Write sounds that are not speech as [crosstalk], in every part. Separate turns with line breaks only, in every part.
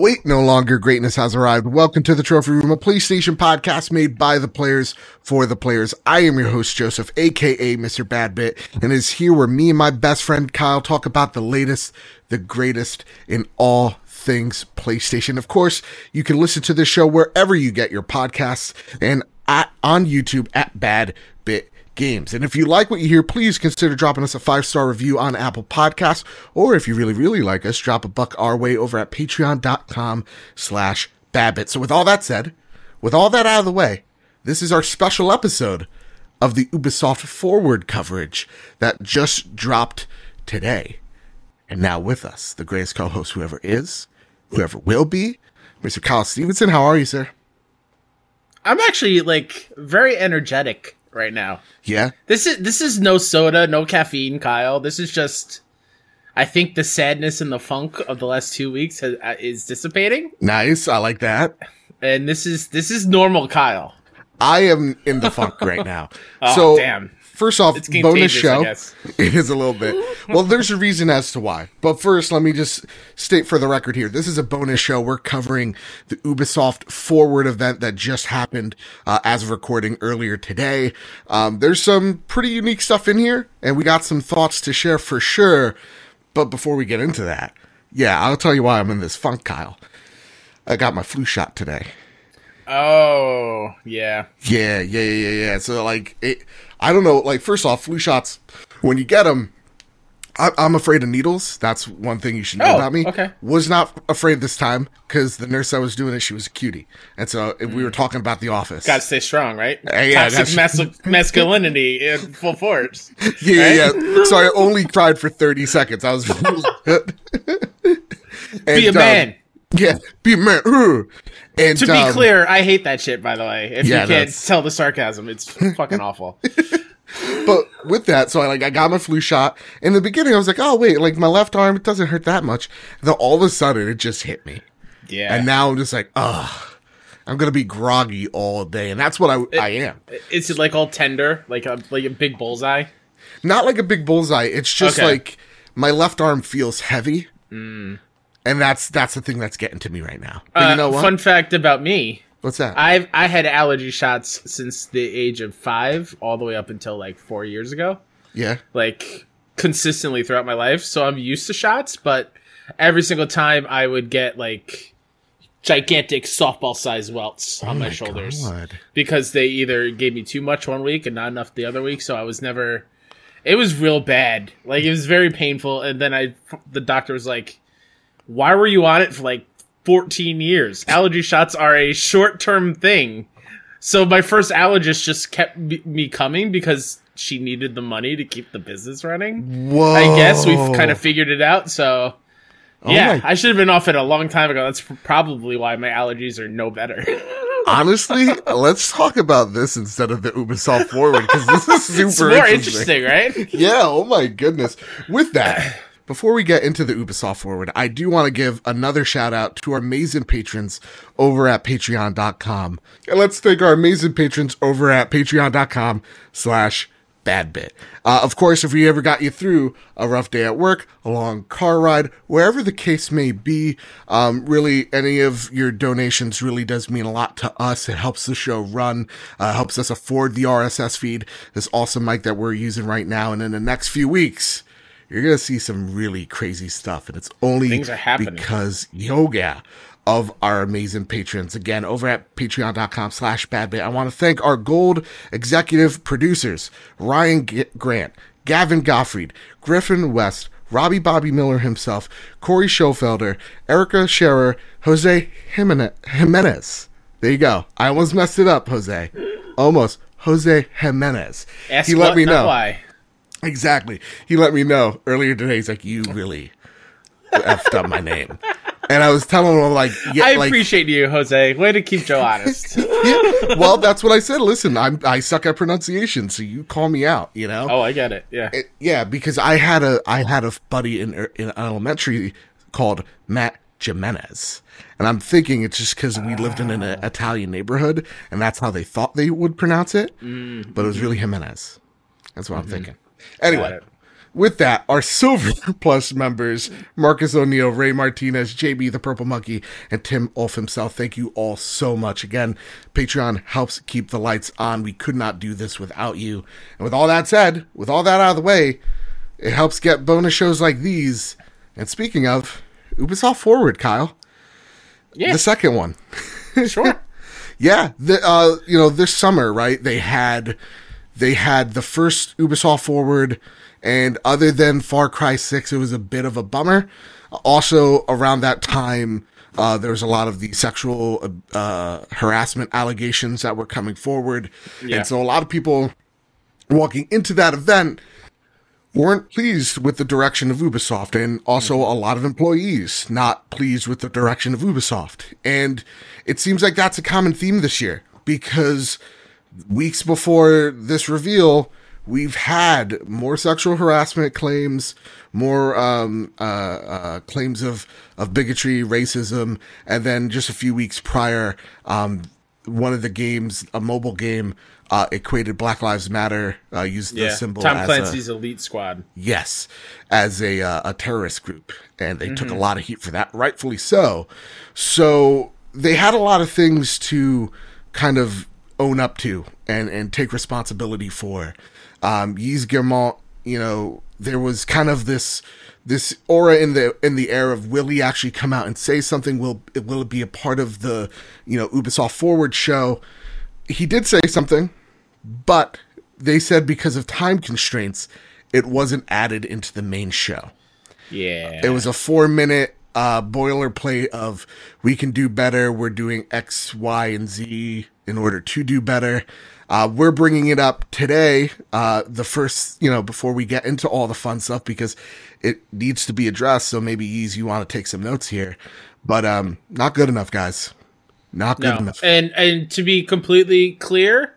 Wait, no longer greatness has arrived. Welcome to the Trophy Room, a PlayStation podcast made by the players for the players. I am your host, Joseph, aka Mr. Badbit, and it is here where me and my best friend Kyle talk about the latest, the greatest in all things PlayStation. Of course, you can listen to this show wherever you get your podcasts and at, on YouTube at Bad Bit games. And if you like what you hear, please consider dropping us a five star review on Apple Podcasts. Or if you really, really like us, drop a buck our way over at patreon.com slash badbit. So with all that said, with all that out of the way, this is our special episode of the Ubisoft Forward coverage that just dropped today. And now with us, the greatest co-host whoever is, whoever will be, Mr. Kyle Stevenson. How are you, sir?
I'm actually like very energetic right now.
Yeah.
This is this is no soda, no caffeine, Kyle. This is just I think the sadness and the funk of the last 2 weeks has, uh, is dissipating.
Nice. I like that.
And this is this is normal Kyle.
I am in the funk right now. [laughs]
Oh,
so
damn.
First off,
It's
bonus show. It [laughs] is a little bit. Well, there's a reason as to why. But first, let me just state for the record here: this is a bonus show. We're covering the Ubisoft Forward event that just happened uh, as of recording earlier today. Um, there's some pretty unique stuff in here, and we got some thoughts to share for sure. But before we get into that, yeah, I'll tell you why I'm in this funk, Kyle. I got my flu shot today.
Oh, yeah.
Yeah, yeah, yeah, yeah. So like, it, I don't know. Like, first off, flu shots when you get them, I, I'm afraid of needles. That's one thing you should know
Oh,
about me.
okay.
Was not afraid this time because the nurse that was doing it, she was a cutie, and so if we were talking about The Office.
Got to stay strong, right?
Uh, yeah,
Toxic mas- [laughs] masculinity in full force. [laughs]
yeah, yeah,
right?
yeah. So I only cried for 30 seconds. I was [laughs] good.
Be a
And, um,
man.
yeah, be a man. And
To be
um,
clear, I hate that shit. By the way, if
Yeah,
you can't
that's-
tell the sarcasm, it's fucking awful. [laughs]
but with that, so I like I got my flu shot. In the beginning, I was like, oh wait, like my left arm, it doesn't hurt that much. And then all of a sudden, it just hit me,
Yeah,
and now I'm just like, ugh, I'm gonna be groggy all day, and that's what I I am.
Is it like all tender, like a like a big bullseye?
Not like a big bullseye. It's just
Okay.
like my left arm feels heavy, and that's that's the thing that's getting to me right now. But
Uh,
you know what?
Fun fact about me:
What's that?
I've I had allergy shots since the age of five, all the way up until like four years ago.
yeah.
Like consistently throughout my life, so I'm used to shots. But every single time, I would get like gigantic softball size welts on my, shoulders
Oh God.
because they either gave me too much one week and not enough the other week. So I was never. It was real bad. Like it was very painful. And then I, the doctor was like, "Why were you on it for like 14 years? Allergy shots are a short term thing." So my first allergist just kept me coming because she needed the money to keep the business running.
Whoa.
I guess we've kind of figured it out. So oh yeah,
Oh my-
I should have been off it a long time ago. That's probably why my allergies are no better. [laughs]
Honestly, let's talk about this instead of the Ubisoft forward because this is super
it's more
interesting.
interesting, right? [laughs]
Yeah, oh my goodness. With that, before we get into the Ubisoft Forward, I do want to give another shout out to our amazing patrons over at patreon.com. And let's thank our amazing patrons over at patreon.com slash badbit. Uh, of course, if we ever got you through a rough day at work, a long car ride, wherever the case may be, um, really any of your donations really does mean a lot to us. It helps the show run, uh, helps us afford the RSS feed, this awesome mic that we're using right now. And in the next few weeks, you're gonna see some really crazy stuff, and it's only
Things are happening.
because yoga of our amazing patrons. Again, over at patreon.com slash badbit. I want to thank our gold executive producers, Ryan G- Grant, Gavin Gottfried, Griffin West, Robbie Bobby Miller himself, Corey Schofelder, Erica Scherer, Jose Jimenez. There you go. I almost messed it up, Jose. Almost. Jose Jimenez.
Ask
he let
what,
me know.
why.
Exactly. He let me know earlier today. He's like, "You really effed up my name," and I was telling him, "Like, yeah,
I
like,
appreciate you, Jose. Way to keep Joe honest. [laughs]
yeah. well, that's what I said. Listen, I'm I suck at pronunciation, so you call me out. You know,
oh, I get it. Yeah.
It- yeah, because I had a I had a buddy in in elementary called Matt Jimenez. And I'm thinking it's just because we lived in an uh, Italian neighborhood, and that's how they thought they would pronounce it. But it was really Jimenez. That's what I'm thinking. Anyway, with that, our Silver [laughs] Plus members, Marcus O'Neill, Ray Martinez, JB the Purple Monkey, and Tim Ulf himself, thank you all so much. Again, Patreon helps keep the lights on. We could not do this without you. And with all that said, with all that out of the way, it helps get bonus shows like these. And speaking of, Ubisoft Forward, Kyle.
Yeah.
The second one. [laughs]
sure.
Yeah, the, uh, you know, this summer, right? They had they had the first Ubisoft Forward, and other than Far Cry Six, it was a bit of a bummer. Also, around that time, uh, there was a lot of the sexual uh, harassment allegations that were coming forward,
Yeah.
and so a lot of people walking into that event weren't pleased with the direction of Ubisoft and also a lot of employees not pleased with the direction of Ubisoft. And it seems like that's a common theme this year because weeks before this reveal, we've had more sexual harassment claims, more um, uh, uh, claims of, of bigotry, racism, and then just a few weeks prior, um, one of the games, a mobile game, uh, equated Black Lives Matter, uh, used the symbol
Tom
as a-
Clancy's Elite Squad.
Yes, as a uh, a terrorist group, and they took a
Mm-hmm.
lot of heat for that, rightfully so. So they had a lot of things to kind of own up to and and take responsibility for. Um, Yves Guillemot, you know, there was kind of this this aura in the in the air of will he actually come out and say something? Will will it be a part of the you know Ubisoft Forward show? He did say something but they said because of time constraints, it wasn't added into the main show.
Yeah.
It was a four minute uh, boilerplate of we can do better. We're doing X, Y, and Z in order to do better. Uh, we're bringing it up today, uh, the first, you know, before we get into all the fun stuff because it needs to be addressed. So maybe Yves, you want to take some notes here, but um, not good enough, guys. Not good
no.
enough.
And and to be completely clear,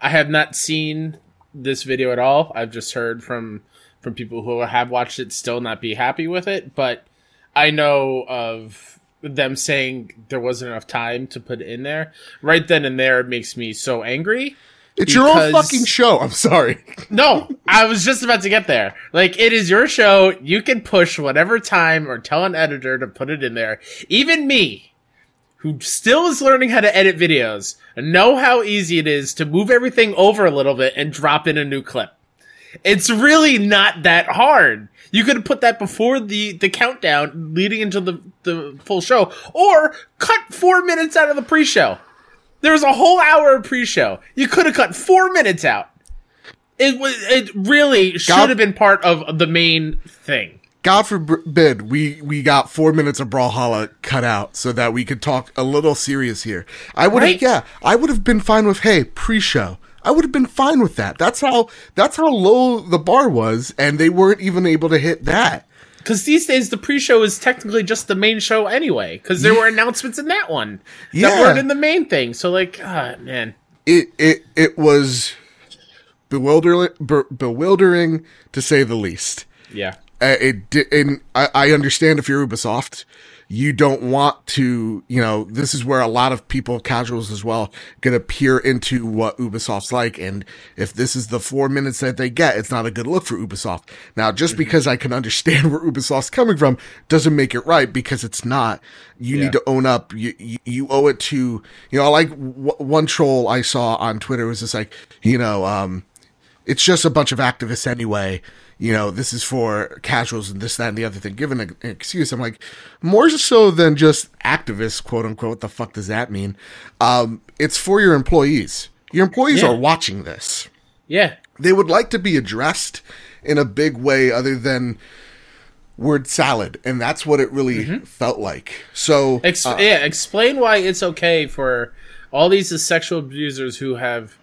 I have not seen this video at all. I've just heard from from people who have watched it still not be happy with it, but I know of them saying there wasn't enough time to put it in there. Right then and there it makes me so angry.
It's your own fucking show. I'm sorry. [laughs]
No, I was just about to get there. Like, it is your show. You can push whatever time or tell an editor to put it in there. Even me, who still is learning how to edit videos, know how easy it is to move everything over a little bit and drop in a new clip. It's really not that hard. You could have put that before the, the countdown leading into the, the full show, or cut four minutes out of the pre-show. There was a whole hour of pre-show. You could have cut four minutes out. It was. It really should
God-
have been part of the main thing.
God forbid we we got four minutes of Brawlhalla cut out so that we could talk a little serious here. I would have,
Right?
yeah, I would have been fine with hey pre-show. I would have been fine with that. That's how that's how low the bar was, and they weren't even able to hit that.
Because these days the pre-show is technically just the main show anyway. Because there were announcements in that one
Yeah.
that weren't in the main thing. So like, ah, man,
It it it was bewildering be- bewildering to say the least.
yeah,
uh, it di- and I, I understand if you're Ubisoft, you don't want to, you know, this is where a lot of people, casuals as well, gonna peer into what Ubisoft's like. And if this is the four minutes that they get, it's not a good look for Ubisoft. Now, just because I can understand [laughs] where Ubisoft's coming from doesn't make it right because it's not. You
Yeah.
need to own up. You, you, you owe it to, you know, like w- one troll I saw on Twitter was just like, you know, um, it's just a bunch of activists anyway. You know, this is for casuals and this, that, and the other thing. Given an excuse, I'm like, more so than just activists, quote unquote. What the fuck does that mean? Um, it's for your employees. Your employees
Yeah.
are watching this.
yeah.
They would like to be addressed in a big way other than word salad. And that's what it really felt like. So,
Ex-
uh,
yeah, explain why it's okay for all these sexual abusers who have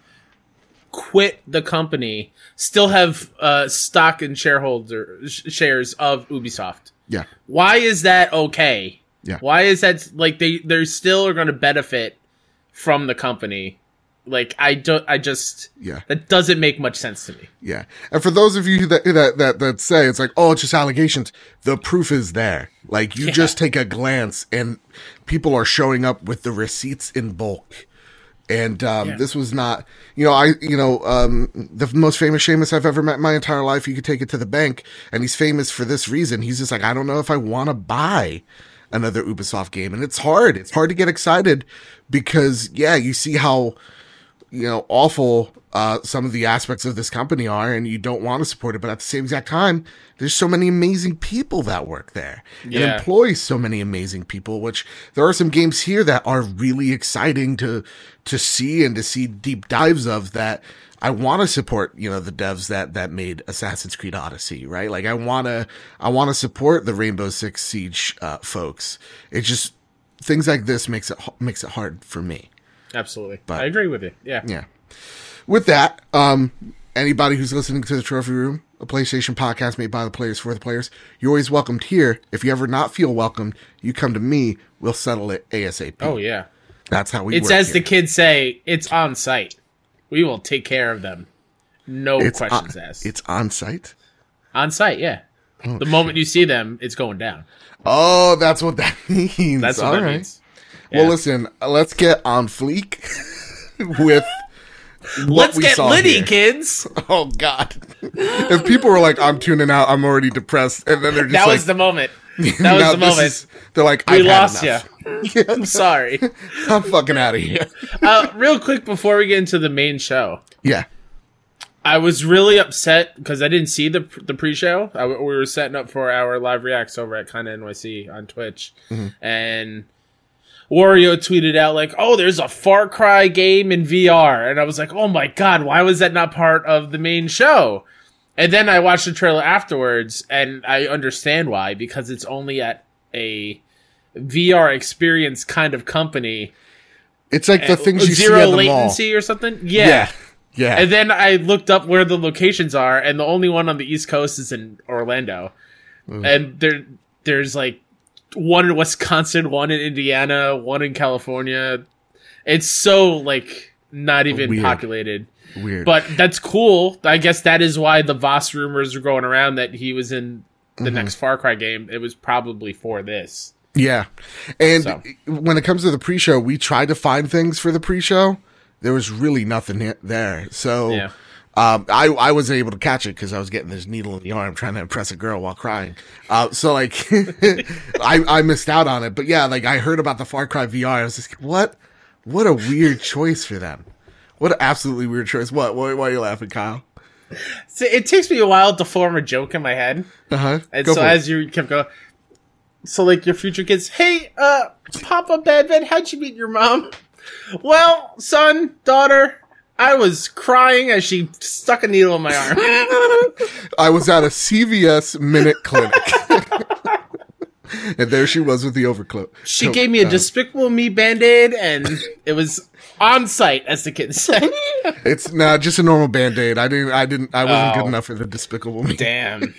quit the company still have uh, stock and shareholder sh- shares of Ubisoft.
yeah.
Why is that okay?
Yeah.
Why is that like they they still are going to benefit from the company? Like I don't I just
Yeah.
that doesn't make much sense to me.
Yeah. And for those of you that, that, that, that say it's like, oh, it's just allegations, the proof is there. Like you
Yeah.
just take a glance and people are showing up with the receipts in bulk And um,
Yeah.
this was not, you know, I, you know, um, the most famous Seamus I've ever met in my entire life. You could take it to the bank, and he's famous for this reason. He's just like, I don't know if I want to buy another Ubisoft game, and it's hard. It's hard to get excited because, yeah, you see how you know awful uh, some of the aspects of this company are, and you don't want to support it. But at the same exact time, there's so many amazing people that work there and
Yeah.
employ so many amazing people. Which there are some games here that are really exciting to to see and to see deep dives of that. I want to support, you know, the devs that that made Assassin's Creed Odyssey, right? Like I want to I want to support the Rainbow Six Siege uh, folks. It's just things like this makes it makes it hard for me.
Absolutely.
But-
I agree with you. Yeah.
Yeah. With that, um, anybody who's listening to the Trophy Room, a PlayStation podcast made by the players for the players, you're always welcomed here. If you ever not feel welcomed, you come to me. We'll settle it ASAP.
Oh yeah.
that's how we.
It's as
here.
the kids say, it's on site. We will take care of them. No
It's
questions
on,
asked.
It's on site.
on site, yeah. the moment you see them, it's going down.
Oh, that's what that [laughs] means.
That's what
All
that
right.
means.
Well, listen. Let's get on fleek [laughs] with. What
Let's
we
get
saw
litty,
here.
kids. [laughs]
Oh God! if people were like, "I'm tuning out," I'm already depressed, and then they're just
That
like,
was the moment. [laughs] That was the moment.
is- they're like,
we lost you.
enough.
I'm sorry.
I'm fucking out of here.
Uh, real quick before we get into the main show,
Yeah.
I was really upset because I didn't see the the pre-show. We were setting up for our live reacts over at Kinda NYC on Twitch, and Wario tweeted out like, "Oh, there's a Far Cry game in VR," and I was like, "Oh my god, why was that not part of the main show?" And then I watched the trailer afterwards, and I understand why because it's only at a VR experience kind of company.
It's like the uh, things you
zero
see at the
latency or something.
mall. Yeah. Yeah.
And then I looked up where the locations are, and the only one on the East Coast is in Orlando. And there, there's like one in Wisconsin, one in Indiana, one in California. It's so like not even
Weird.
populated.
Weird.
But that's cool. I guess that is why the Vaas rumors are going around that he was in the
Mm-hmm.
next Far Cry game. It was probably for this.
yeah. And
So.
when it comes to the pre-show, we tried to find things for the pre-show. There was really nothing there. So
Yeah.
Um, I, I wasn't able to catch it because I was getting this needle in the arm trying to impress a girl while crying. Uh, so like, [laughs] I, I missed out on it. But yeah, like I heard about the Far Cry VR. I was just, what, what a weird choice for them. What an absolutely weird choice. What, why, why are you laughing, Kyle?
So it takes me a while to form a joke in my head.
Uh huh.
And so as you kept going, so like your future kids, hey, uh, Papa Badbit, how'd you meet your mom? Well, son, daughter, I was crying as she stuck a needle in my arm. [laughs]
I was at a CVS minute clinic. [laughs] and there she was with the overcoat.
She
So,
gave me a
uh,
Despicable Me band-aid, and it was on site, as the kids say. [laughs]
It's not just a normal band-aid. I didn't I didn't I wasn't
Oh.
good enough for the despicable me.
Damn.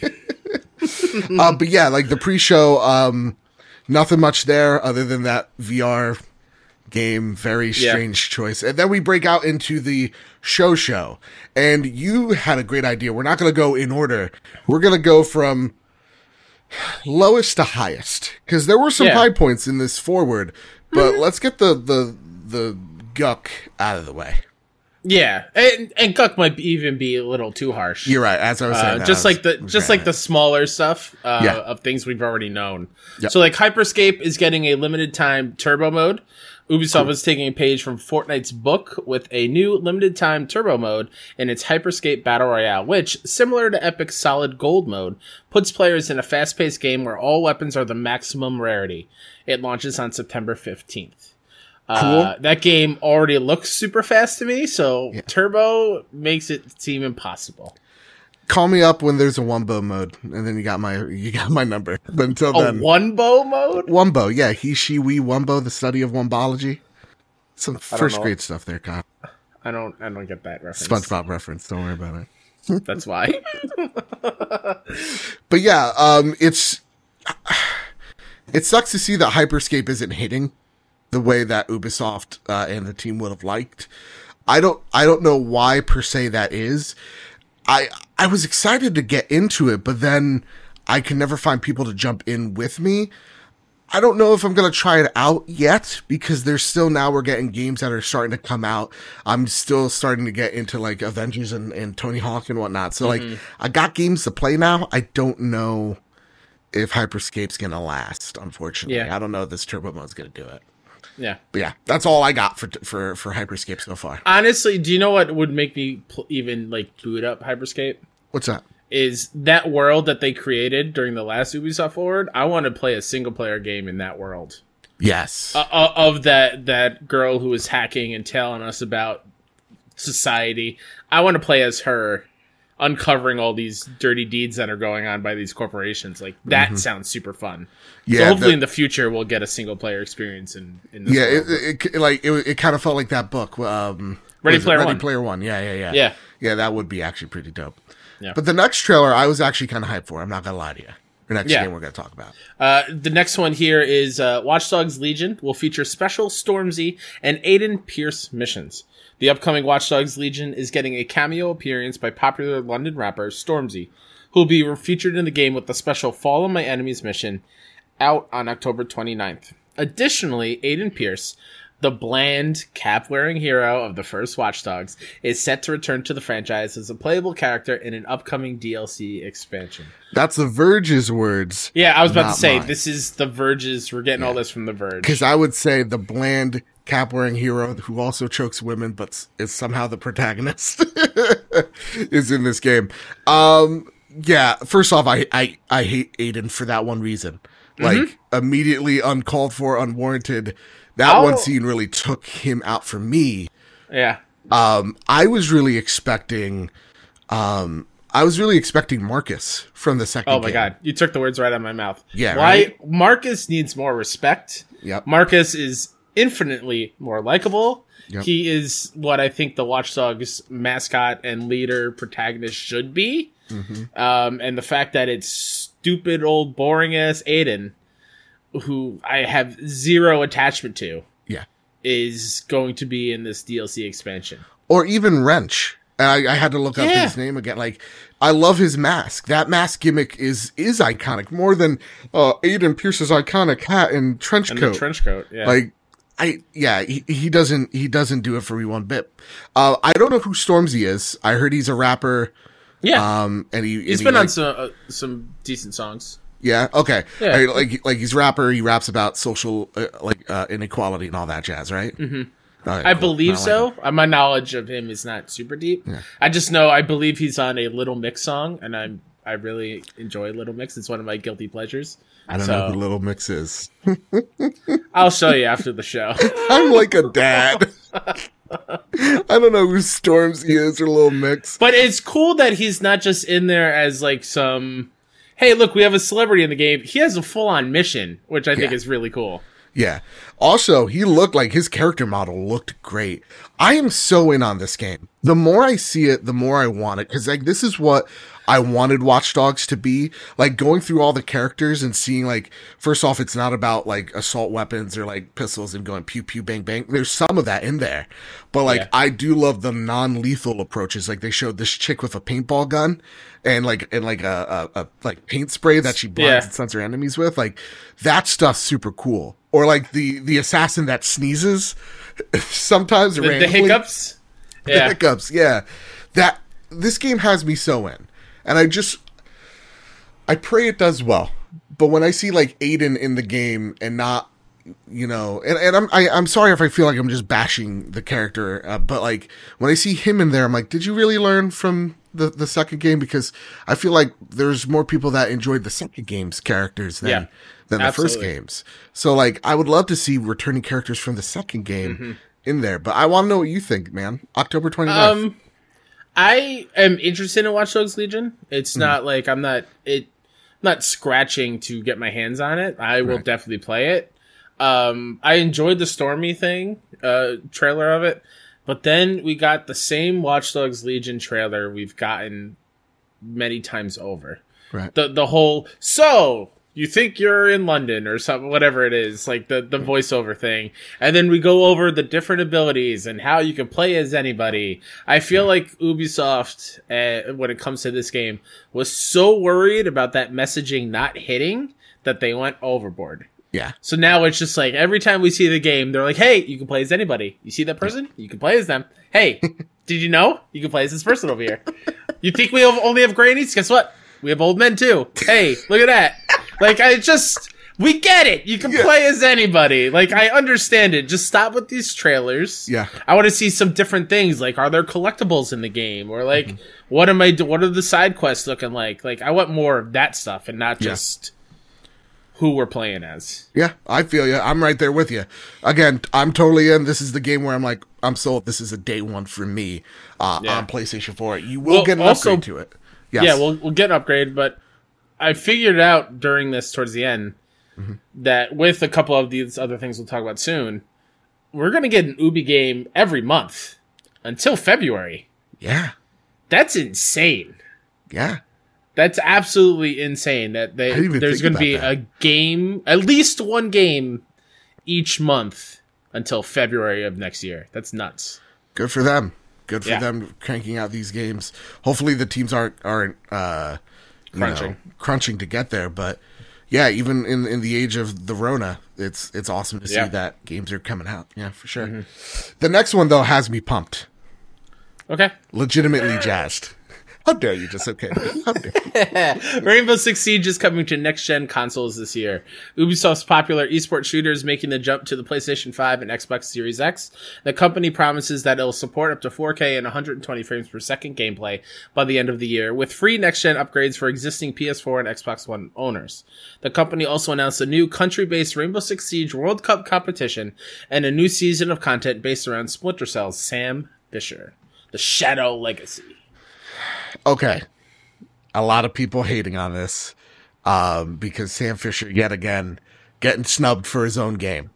Uh, but yeah, like the pre-show, um nothing much there other than that VR game. Very
Yeah.
strange choice. And then we break out into the show show. And you had a great idea. We're not gonna go in order. We're gonna go from lowest to highest. Because there were some
Yeah.
high points in this forward. But let's get the the the guck out of the way.
Yeah, and, and Guck might be- even be a little too harsh.
You're right. As I was saying,
Uh, just
was-
like the just like the smaller stuff uh,
Yeah.
of things we've already known.
Yep.
So like Hyperscape is getting a limited time turbo mode. Ubisoft is taking a page from Fortnite's book with a new limited time turbo mode in its Hyperscape Battle Royale, which, similar to Epic's Solid Gold mode, puts players in a fast paced game where all weapons are the maximum rarity. It launches on September 15th. Uh, that game already looks super fast to me, so turbo makes it seem impossible.
Call me up when there's a wumbo mode, and then you got my you got my number. [laughs] But until
A
then,
one bow mode?
wumbo, yeah, he, she, we, wumbo, the study of wumbology. Some first grade stuff there, Kyle.
I don't I don't get that reference.
SpongeBob reference. Don't worry about it. [laughs]
That's why. [laughs]
But yeah, um, it's it sucks to see that Hyperscape isn't hitting the way that Ubisoft uh, and the team would have liked. I don't I don't know why per se that is. I I was excited to get into it, but then I can never find people to jump in with me. I don't know if I'm gonna try it out yet because there's still now we're getting games that are starting to come out. I'm still starting to get into like Avengers and, and Tony Hawk and whatnot. So like mm-hmm. I got games to play now. I don't know if Hyperscape's gonna last. Unfortunately,
Yeah.
I don't know if this turbo mode's gonna do it.
Yeah.
But yeah, that's all I got for for for Hyperscape so far.
Honestly, do you know what would make me pl- even like boot up Hyperscape?
What's that?
Is that world that they created during the last Ubisoft Forward? I want to play a single player game in that world
Yes.
uh, uh, of that that girl who was hacking and telling us about society. I want to play as her, uncovering all these dirty deeds that are going on by these corporations. Like that sounds super fun.
yeah.
so hopefully
the-
in the future we'll get a single player experience in in this
yeah, it, it, like it, it kind of felt like that book. Um,
Ready
what is it?
Player
Ready
One.
Player One. Yeah, yeah, yeah,
Yeah.
yeah. That would be actually pretty dope.
Yeah.
But the next trailer, I was actually kind of hyped for. I'm not gonna lie to you. The next
Yeah.
game we're gonna talk about.
Uh, the next one here is uh, Watch Dogs Legion will feature special Stormzy and Aiden Pearce missions. The upcoming Watch Dogs Legion is getting a cameo appearance by popular London rapper Stormzy, who will be featured in the game with the special "Fall Follow My Enemies mission out on October 29th. Additionally, Aiden Pearce, the bland, cap wearing hero of the first Watch Dogs, is set to return to the franchise as a playable character in an upcoming DLC expansion.
That's the Verge's words.
Yeah, I was about to say
mine.
this is the Verge's. We're getting all this from the Verge.
Because I would say the bland cap wearing hero who also chokes women, but is somehow the protagonist, [laughs] is in this game. Um, yeah. First off, I I I hate Aiden for that one reason. Like immediately uncalled for, unwarranted. That
I'll-
one scene really took him out for me.
Yeah,
Um, I was really expecting, um, I was really expecting Marcus from the second.
Oh my
game.
god, you took the words right out of my mouth.
Yeah,
Why
right?
Marcus needs more respect.
Yep.
Marcus is infinitely more likable.
Yep.
He is what I think the Watchdogs mascot and leader protagonist should be.
Mm-hmm.
Um, and the fact that it's stupid old boring ass Aiden, who I have zero attachment to,
Yeah.
is going to be in this DLC expansion.
or even Wrench. And I, I had to look up his name again. Like, I love his mask. That mask gimmick is is iconic more than uh, Aiden Pearce's iconic hat and trench
And
coat.
trench coat. Yeah.
Like, I yeah, he, he doesn't he doesn't do it for me one bit. Uh, I don't know who Stormzy is. I heard he's a rapper.
yeah.
Um, and he he,
been on some uh, some decent songs.
Yeah. Okay.
Yeah.
Like, like like he's a rapper. He raps about social uh, like uh, inequality and all that jazz, right? Mm-hmm.
I believe so. Uh, my knowledge of him is not super deep. I just know I believe he's on a Little Mix song, and I'm I really enjoy Little Mix. It's one of my guilty pleasures.
I don't
So-
know who Little Mix is. [laughs]
I'll show you after the show. [laughs]
I'm like a dad. [laughs] I don't know who Stormzy is or Little Mix.
But it's cool that he's not just in there as like some. Hey, look, we have a celebrity in the game. He has a full on mission, which I think is really cool.
Yeah. Also, he looked like his character model looked great. I am so in on this game. The more I see it, the more I want it. Cause like this is what I wanted Watch Dogs to be. Like going through all the characters and seeing like, first off, it's not about like assault weapons or like pistols and going pew pew bang bang. There's some of that in there. But like
Yeah.
I do love the non-lethal approaches. Like they showed this chick with a paintball gun and like and like a, a, a like paint spray that she blinds
Yeah.
and stuns her enemies with. Like that stuff's super cool. Or like the the assassin that sneezes [laughs] sometimes
The, the
randomly.
hiccups.
The
Yeah.
hiccups, yeah. That this game has me so in. And I just I pray it does well. But when I see like Aiden in the game and not you know, and, and I'm I, I'm sorry if I feel like I'm just bashing the character, uh, but like when I see him in there, I'm like, did you really learn from the the second game? Because I feel like there's more people that enjoyed the second game's characters than
Yeah,
than the first games. So like, I would love to see returning characters from the second game
Mm-hmm.
in there. But I want to know what you think, man. October 29th.
Um, I am interested in Watch Dogs Legion. It's
Hmm.
not like I'm not it, not scratching to get my hands on it. I will definitely play it. Um, I enjoyed the Stormzy thing, uh, trailer of it, but then we got the same Watch Dogs Legion trailer we've gotten many times over.
right.
The the whole so you think you're in London or something, whatever it is, like the the voiceover thing, and then we go over the different abilities and how you can play as anybody. I feel like Ubisoft, uh, when it comes to this game, was so worried about that messaging not hitting that they went overboard.
Yeah.
So now it's just like every time we see the game, they're like, "Hey, you can play as anybody. You see that person? You can play as them. Hey, [laughs] did you know you can play as this person over here? You think we only have grannies? Guess what? We have old men too. Hey, look at that. Like I just we get it. You can
Yeah.
play as anybody. Like I understand it. Just stop with these trailers.
Yeah.
I want to see some different things. Like, are there collectibles in the game, or like, what am I? Do- what are the side quests looking like? Like, I want more of that stuff, and not
Yeah.
just who we're playing as.
Yeah, I feel you. I'm right there with you. Again, I'm totally in. This is the game where I'm like, I'm sold. This is a day one for me uh,
Yeah.
on PlayStation 4. You will
Well,
get an
also-
upgrade to it. Yes.
Yeah, we'll we'll get an upgrade, but I figured out during this towards the end
Mm-hmm.
that with a couple of these other things we'll talk about soon, we're gonna get an Ubi game every month until February.
yeah,
That's insane.
yeah.
That's absolutely insane. That they there's going to be
about
a game, at least one game each month until February of next year. That's nuts.
Good for them. Good for
Yeah.
them cranking out these games. Hopefully, the teams aren't aren't uh, you know,
Crunching.
crunching to get there. But yeah, even in in the age of the Rona, it's it's awesome to see
Yeah. Mm-hmm.
that games are coming out. Yeah, for sure. The next one though has me pumped,
Okay.
legitimately jazzed. How dare you just okay? How dare [laughs]
Rainbow Six Siege is coming to next gen consoles this year. Ubisoft's popular esports shooter is making the jump to the PlayStation 5 and Xbox Series X. The company promises that it'll support up to 4K and 120 frames per second gameplay by the end of the year, with free next gen upgrades for existing PS4 and Xbox One owners. The company also announced a new country based Rainbow Six Siege World Cup competition and a new season of content based around Splinter Cell's Sam Fisher, the Shadow Legacy.
Okay. A lot of people hating on this um, because Sam Fisher yet again getting snubbed for his own game.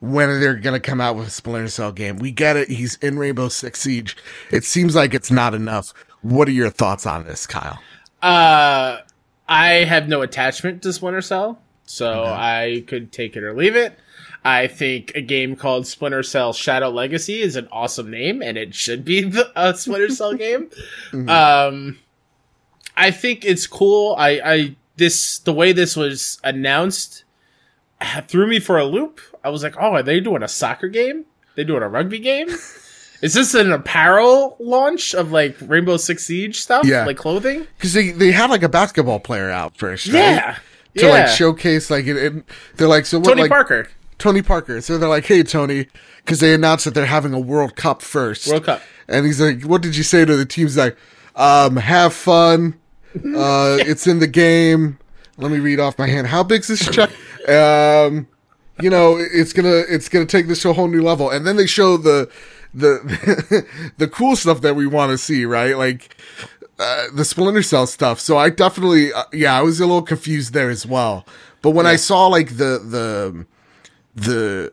When are they going to come out with a Splinter Cell game? We get it. He's in Rainbow Six Siege. It seems like it's not enough. What are your thoughts on this, Kyle?
Uh, I have no attachment to Splinter Cell, so I could take it or leave it. I think a game called Splinter Cell Shadow Legacy is an awesome name, and it should be [laughs] the, a Splinter Cell game. [laughs] Um, I think it's cool. I, I this the way this was announced threw me for a loop. I was like, oh, are they doing a soccer game? They doing a rugby game? [laughs] Is this an apparel launch of like Rainbow Six Siege stuff?
Yeah.
Like clothing?
Because they, they had like a basketball player out first, right?
Yeah.
To
yeah.
like showcase like it, it- they're like so what
Tony
like
Parker.
Tony Parker. So they're like, hey Tony, because they announced that they're having a World Cup first.
World Cup.
And he's like, what did you say to the teams? Like, um, have fun. [laughs] Uh, it's in the game. Let me read off my hand. How big's this check? Um, you know, it's gonna it's gonna take this to a whole new level. And then they show the the [laughs] the cool stuff that we want to see, right? Like uh, the Splinter Cell stuff. So I definitely, uh, yeah, I was a little confused there as well. But when I saw like the the the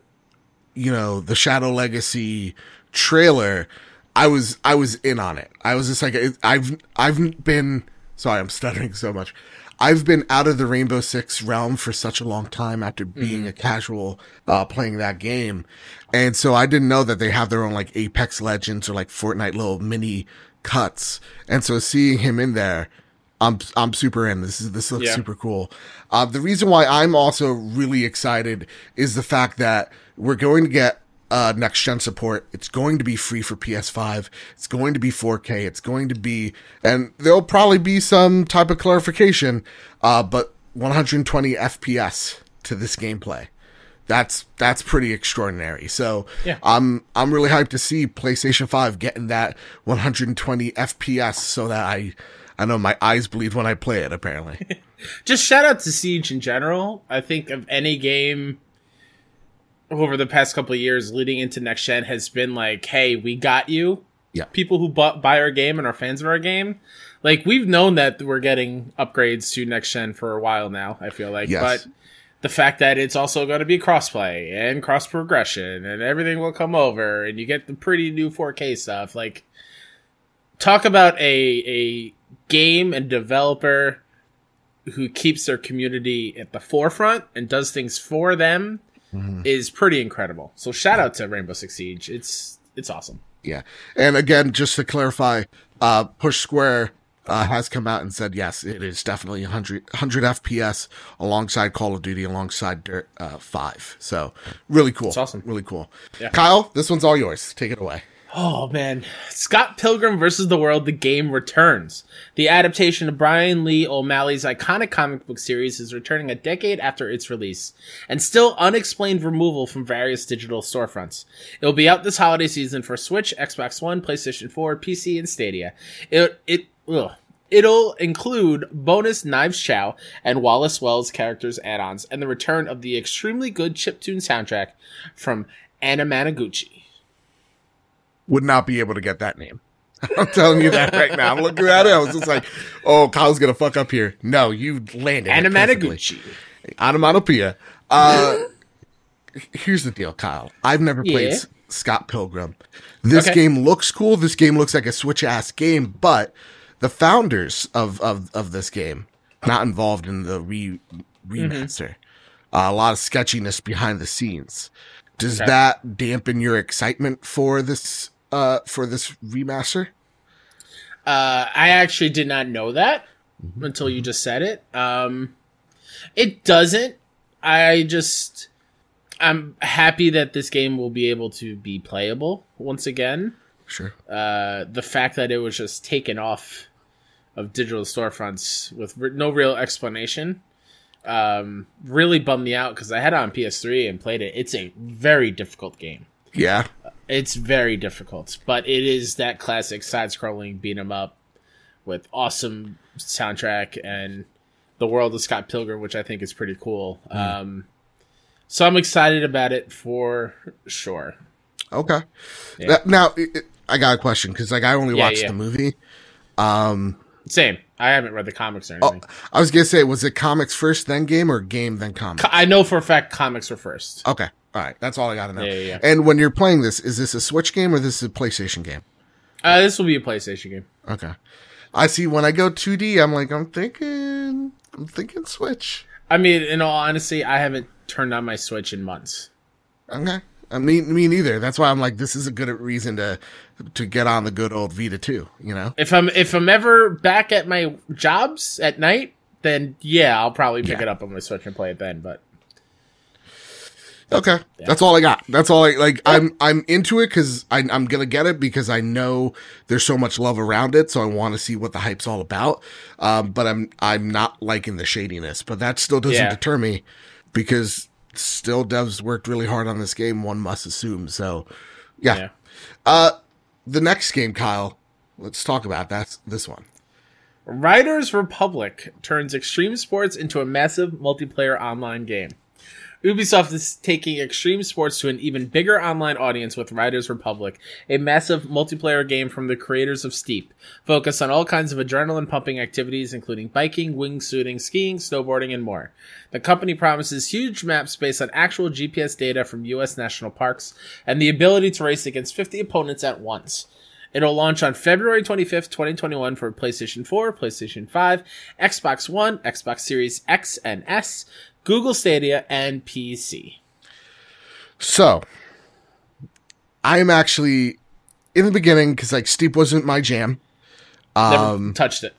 you know the Shadow Legacy trailer, I was I was in on it. I was just like I've I've been sorry I'm stuttering so much. I've been out of the Rainbow Six realm for such a long time after being a casual uh, playing that game, and so I didn't know that they have their own like Apex Legends or like Fortnite little mini cuts, and so seeing him in there, I'm I'm super in. This is this looks
Yeah.
super cool. Uh, the reason why I'm also really excited is the fact that we're going to get uh, next gen support. It's going to be free for PS5. It's going to be 4K. It's going to be, and there'll probably be some type of clarification, uh, but 120 FPS to this gameplay. That's that's pretty extraordinary. So
Yeah.
I'm I'm really hyped to see PlayStation 5 getting that 120 FPS so that I I know my eyes bleed when I play it apparently. [laughs]
Just shout out to Siege in general. I think of any game over the past couple of years leading into next gen has been like, hey, we got you.
Yeah.
People who bought, buy our game and are fans of our game. Like, we've known that we're getting upgrades to next gen for a while now, I feel like.
Yes.
But the fact that it's also going to be crossplay and cross progression and everything will come over and you get the pretty new 4K stuff. Like, talk about a, a game and developer who keeps their community at the forefront and does things for them is pretty incredible. So shout out to Rainbow Six Siege. It's it's awesome.
Yeah. And again, just to clarify, uh, Push Square uh, has come out and said yes, it is definitely 100, 100 FPS alongside Call of Duty, alongside Dirt uh, Five. So really cool.
It's awesome.
Really cool.
Yeah.
Kyle, this one's all yours. Take it away.
Oh man, Scott Pilgrim vs. the World: The Game returns. The adaptation of Brian Lee O'Malley's iconic comic book series is returning a decade after its release, and still unexplained removal from various digital storefronts. It will be out this holiday season for Switch, Xbox One, PlayStation 4, PC, and Stadia. It it ugh. It'll include bonus Knives Chow and Wallace Wells characters add-ons, and the return of the extremely good chiptune soundtrack from Anamanaguchi.
Would not be able to get that name. [laughs] I'm telling you that right now. I'm looking at it. I was just like, oh, Kyle's going to fuck up here. No, you landed.
Anamanaguchi.
Onomatopoeia. Uh, [laughs] here's the deal, Kyle. I've never played
Yeah.
Scott Pilgrim. This
Okay.
game looks cool. This game looks like a Switch ass game, but the founders of, of, of this game not involved in the re remaster. Uh, a lot of sketchiness behind the scenes. Does
Okay.
that dampen your excitement for this uh for this remaster?
Uh, I actually did not know that until you just said it. Um, it doesn't. I just, I'm happy that this game will be able to be playable once again.
Sure.
Uh, the fact that it was just taken off of digital storefronts with r- no real explanation um, really bummed me out because I had it on PS3 and played it. It's a very difficult game.
Yeah.
It's very difficult, but it is that classic side-scrolling beat 'em up with awesome soundtrack and the world of Scott Pilgrim, which I think is pretty cool. Um, so I'm excited about it for sure.
Okay.
Yeah.
Now, it, it- I got a question because like I only
Yeah,
watched
yeah.
the movie. Um,
Same. I haven't read the comics or
oh,
anything.
I was gonna say, was it comics first, then game, or game then comic?
Co- I know for a fact comics were first.
Okay, all right, that's all I gotta know.
Yeah, yeah, yeah.
And when you're playing this, is this a Switch game or this is a PlayStation game?
Uh, this will be a PlayStation game.
Okay, I see. When I go 2D, I'm like, I'm thinking, I'm thinking Switch.
I mean, in all honesty, I haven't turned on my Switch in months.
Okay, I mean, me neither. That's why I'm like, this is a good reason to to get on the good old Vita 2. You know?
If I'm if I'm ever back at my jobs at night, then yeah, I'll probably pick
Yeah.
it up on my Switch and play it then. But
Okay, that's all I got. That's all I like. I'm I'm into it because I'm gonna get it because I know there's so much love around it, so I want to see what the hype's all about. Um, but I'm I'm not liking the shadiness, but that still doesn't
Yeah.
deter me because still devs worked really hard on this game. One must assume. So, yeah.
yeah.
Uh, the next game, Kyle. Let's talk about that's this one.
Riders Republic turns extreme sports into a massive multiplayer online game. Ubisoft is taking extreme sports to an even bigger online audience with Riders Republic, a massive multiplayer game from the creators of Steep, focused on all kinds of adrenaline pumping activities including biking, wingsuiting, skiing, snowboarding, and more. The company promises huge maps based on actual GPS data from US national parks and the ability to race against 50 opponents at once. It'll launch on February 25th, 2021 for PlayStation 4, PlayStation 5, Xbox One, Xbox Series X and S, Google Stadia, and PC.
So, I'm actually in the beginning because like Steep wasn't my jam.
Never
Um,
touched it.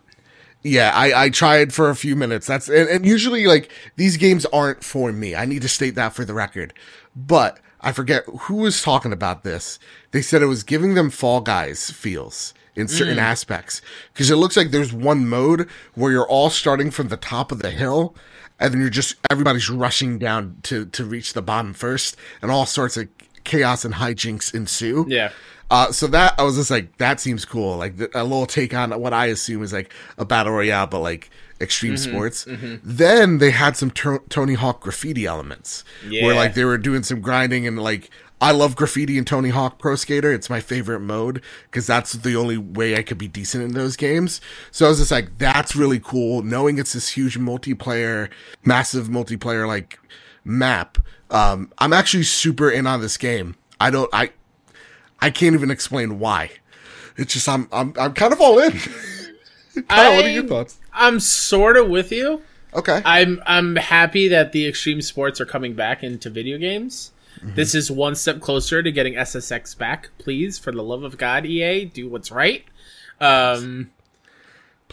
Yeah, I, I tried for a few minutes. That's and, and usually like these games aren't for me. I need to state that for the record. But I forget who was talking about this. They said it was giving them Fall Guys feels in certain aspects because it looks like there's one mode where you're all starting from the top of the hill and then you're just everybody's rushing down to to reach the bottom first and all sorts of chaos and hijinks ensue.
Yeah.
Uh, so that I was just like, that seems cool. Like a little take on what I assume is like a battle royale, but like extreme
Mm-hmm,
sports. Then they had some to- Tony Hawk graffiti elements
Yeah.
where like they were doing some grinding and like I love graffiti and Tony Hawk Pro Skater. It's my favorite mode because that's the only way I could be decent in those games. So I was just like, that's really cool. Knowing it's this huge multiplayer, massive multiplayer like map. Um, I'm actually super in on this game. I don't, I, I can't even explain why. It's just I'm I'm I'm kind of all in. [laughs] Kyle, what are your thoughts?
I'm sort of with you.
Okay.
I'm I'm happy that the extreme sports are coming back into video games. This is one step closer to getting SSX back. Please, for the love of God, EA, do what's right. Um,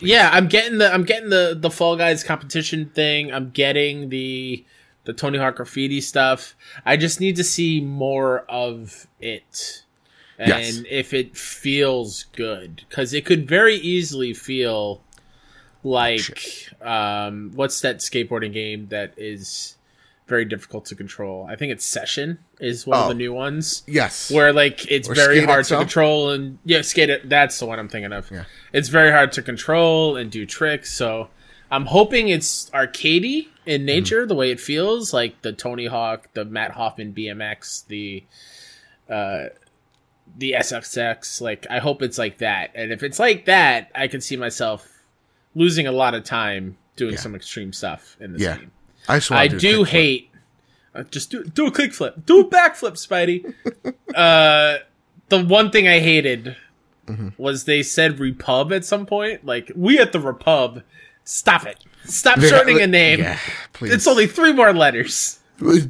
Yeah, I'm getting the I'm getting the the Fall Guys competition thing. I'm getting the the Tony Hawk graffiti stuff. I just need to see more of it. And
Yes.
if it feels good cuz it could very easily feel like um what's that skateboarding game that is very difficult to control? I think it's Session is one of
Oh.
the new ones
Yes.
where like it's
Or
very hard
XL?
to control and yeah skate it that's the one i'm thinking of
Yeah.
it's very hard to control and do tricks so i'm hoping it's arcadey in
Mm-hmm.
nature the way it feels like the tony hawk the matt hoffman bmx the uh the SSX like i hope it's like that and if it's like that i can see myself losing a lot of time doing
Yeah.
some extreme stuff in this
Yeah.
game
I,
I
do
do hate. Uh, just do do a kickflip, do a backflip, Spidey. [laughs] uh, the one thing I hated
Mm-hmm.
was they said Repub at some point. Like we at the Repub, stop it, stop shortening a name.
Yeah, please.
It's only three more letters.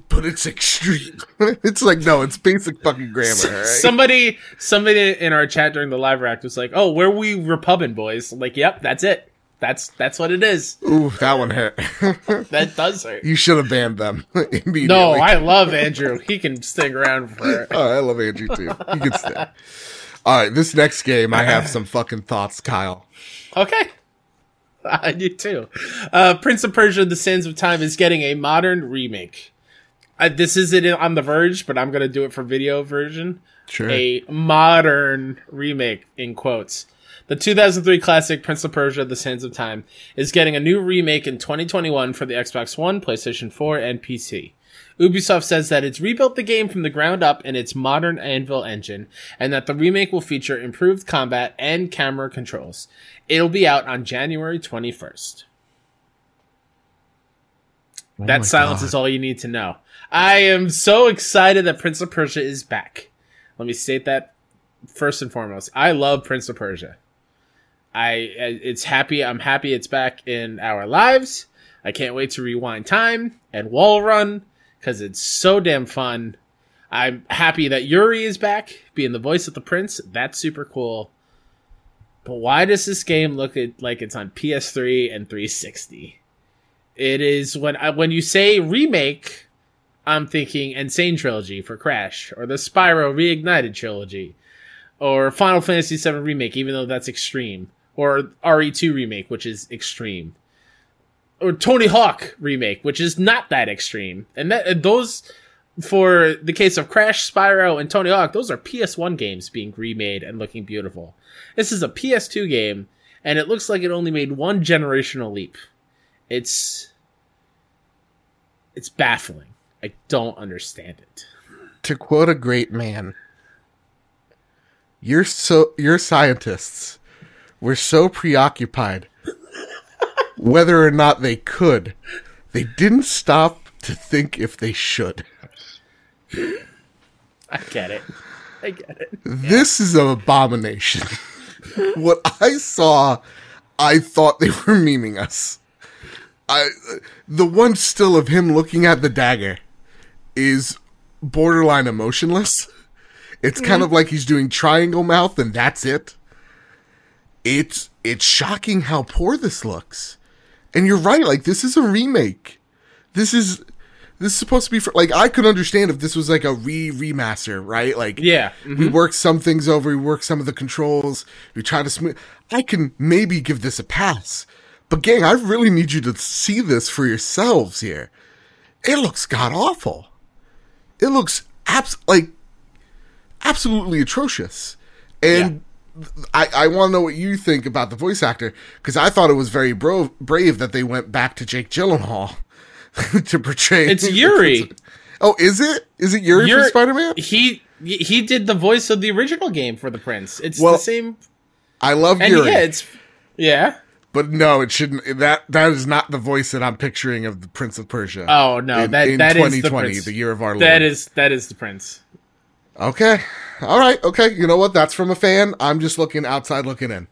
but it's extreme. [laughs] it's like no, it's basic fucking grammar. right?
Somebody, somebody in our chat during the live react was like, "Oh, where we Repubin boys?" I'm like, yep, that's it. That's that's what it is.
Ooh, that one hurt. [laughs]
That does hurt.
you should have banned them [laughs] immediately.
No, I love Andrew. He can stick around for [laughs]
Oh, I love Andrew too. He can stay. All right, this next game, I have some fucking thoughts, Kyle.
Okay. I do too. Uh, Prince of Persia: The Sands of Time is getting a modern remake. Uh, this isn't on the Verge, but I'm gonna do it for video version.
Sure.
A modern remake in quotes. The 2003 classic Prince of Persia: The Sands of Time is getting a new remake in 2021 for the Xbox One, PlayStation 4, and PC. Ubisoft says that it's rebuilt the game from the ground up in its modern Anvil engine, and that the remake will feature improved combat and camera controls. It'll be out on January 21st.
Oh
that silence
God.
is all you need to know. I am so excited that Prince of Persia is back. Let me state that first and foremost. I love Prince of Persia. I it's happy. I'm happy it's back in our lives. I can't wait to rewind time and wall run because it's so damn fun. I'm happy that Yuri is back, being the voice of the prince. That's super cool. But why does this game look like it's on PS3 and 360? It is when I, when you say remake, I'm thinking N. Sane Trilogy for Crash or the Spyro Reignited Trilogy or Final Fantasy VII Remake, even though that's extreme, or RE2 Remake, which is extreme, or Tony Hawk Remake, which is not that extreme. And that those, for the case of Crash, Spyro, and Tony Hawk, those are PS1 games being remade and looking beautiful. This is a PS2 game, and it looks like it only made one generational leap. It's it's baffling. I don't understand it.
To quote a great man, you're so your scientists were so preoccupied whether or not they could, they didn't stop to think if they should.
I get it. I get it.
This is an abomination. what I saw, I thought they were memeing us. I the one still of him looking at the dagger is borderline emotionless. It's kind mm-hmm. of like he's doing triangle mouth and that's it. It's it's shocking how poor this looks. And you're right, like this is a remake. This is this is supposed to be for like I could understand if this was like a re remaster, right? Like
Yeah.
we mm-hmm. work some things over, we work some of the controls, we try to smooth. I can maybe give this a pass. But gang, I really need you to see this for yourselves here. It looks god awful. It looks abs- like absolutely atrocious. And I, I want to know what you think about the voice actor because I thought it was very bro- brave that they went back to Jake Gyllenhaal [laughs] to portray.
It's [laughs] Yuri.
Oh, is it? Is it Yuri
Yuri-
from Spider Man?
He he did the voice of the original game for the Prince. It's
Well,
the same.
I love
And
Yuri.
yeah, it's yeah.
But no, it shouldn't. That that is not the voice that I'm picturing of the Prince of Persia.
Oh no,
in,
that
in
that is
2020,
the Prince.
the year of our Lord.
That is that is the Prince.
Okay. All right. Okay. You know what? That's from a fan. I'm just looking outside, looking in.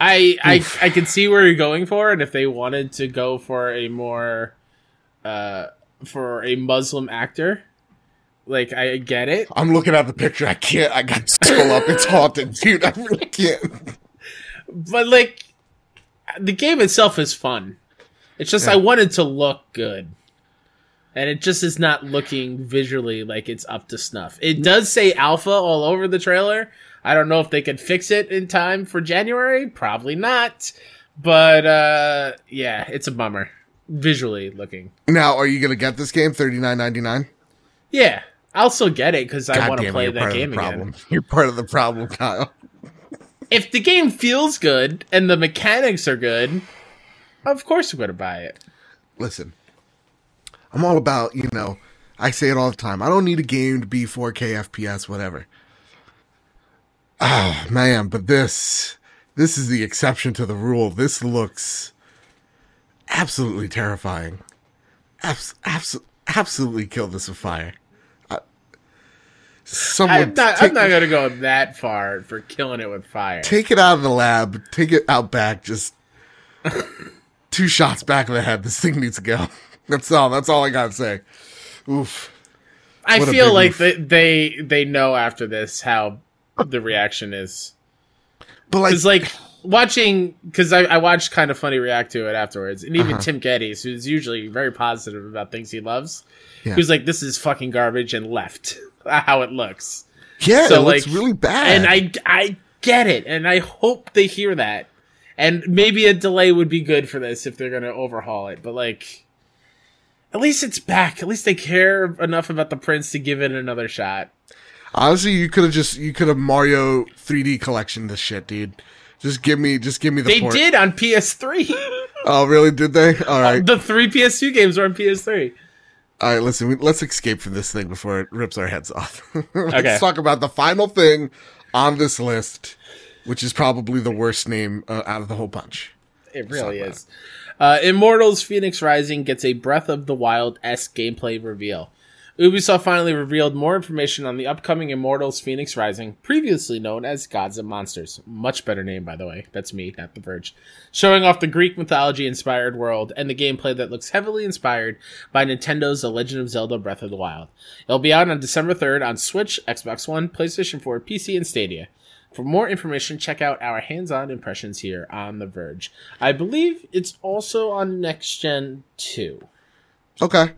I I I can see where you're going for, and if they wanted to go for a more, uh, for a Muslim actor, like I get it.
I'm looking at the picture. I can't. I got to scroll [laughs] up. It's haunted, dude. I really can't.
but like the game itself is fun. It's just
Yeah.
I wanted to look good. And it just is not looking visually like it's up to snuff. It does say alpha all over the trailer. I don't know if they could fix it in time for January. Probably not. But uh yeah, it's a bummer. Visually looking.
Now, are you gonna get this game thirty nine ninety nine?
Yeah. I'll still get it because I want to play that game again.
You're part of the problem, Kyle.
If the game feels good and the mechanics are good, of course I'm gonna buy it.
Listen, I'm all about you know. I say it all the time. I don't need a game to be 4K FPS, whatever. Oh man, but this this is the exception to the rule. This looks absolutely terrifying. Abs- abs- absolutely kill this with fire. Someone
I'm not, I'm not gonna go that far for killing it with fire.
take it out of the lab. Take it out back. Just [laughs] two shots back of the head. This thing needs to go. That's all. That's all I gotta say. Oof.
I feel like they, they they know after this how the reaction is.
But like,
like watching, because I, I watched Kinda Funny react to it afterwards, and even
Uh-huh.
Tim Gettys, who's usually very positive about things he loves,
Yeah.
he was like, "This is fucking garbage," and left [laughs] how it looks.
yeah,
so,
it looks
like,
really bad.
And I I get it, and I hope they hear that. And maybe a delay would be good for this if they're gonna overhaul it. But like, at least it's back. At least they care enough about the prince to give it another shot.
honestly, you could have just you could have Mario 3D collection this shit, dude. Just give me, just give me the.
They
port.
did on PS3. [laughs]
Oh, really? Did they? All right,
the three PS2 games were on PS3.
all right. Listen, we, let's escape from this thing before it rips our heads off. [laughs] let's
Okay.
talk about the final thing on this list, which is probably the worst name uh, out of the whole bunch.
It really is. Uh, Immortals Phoenix Rising gets a Breath of the Wild esque gameplay reveal. Ubisoft finally revealed more information on the upcoming Immortals Phoenix Rising, previously known as Gods and Monsters. Much better name, by the way. That's me, not The Verge. Showing off the Greek mythology inspired world and the gameplay that looks heavily inspired by Nintendo's The Legend of Zelda Breath of the Wild. It'll be out on December 3rd on Switch, Xbox One, PlayStation 4, PC, and Stadia. For more information, check out our hands-on impressions here on The Verge. I believe it's also on Next Gen 2.
Okay,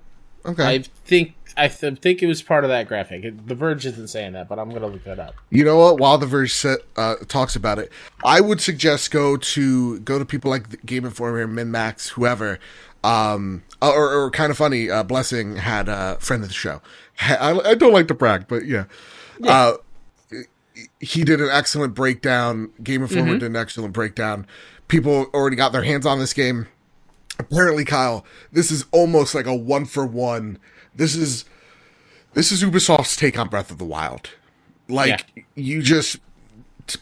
okay.
I think I th- think it was part of that graphic. It- the Verge isn't saying that, but I'm gonna look that up.
You know what? While the Verge set, uh, talks about it, I would suggest go to go to people like Game Informer, MinMax, whoever. Um, or, or Kinda Funny. Uh, Blessing had a friend of the show. I, I don't like to brag, but yeah. Uh, he did an excellent breakdown. Game Informer mm-hmm. did an excellent breakdown. People already got their hands on this game. Apparently, Kyle, this is almost like a one for one. This is this is Ubisoft's take on Breath of the Wild. Like you just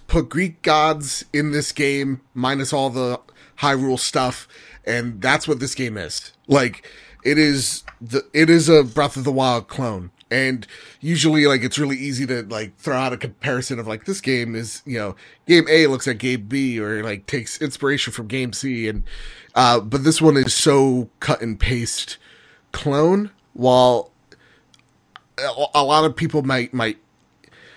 put Greek gods in this game, minus all the Hyrule stuff, and that's what this game is. Like it is the it is a Breath of the Wild clone. And usually, like it's really easy to like throw out a comparison of like this game is you know game A looks like game B or like takes inspiration from game C, and uh, but this one is so cut and paste clone. While a- lot of people might might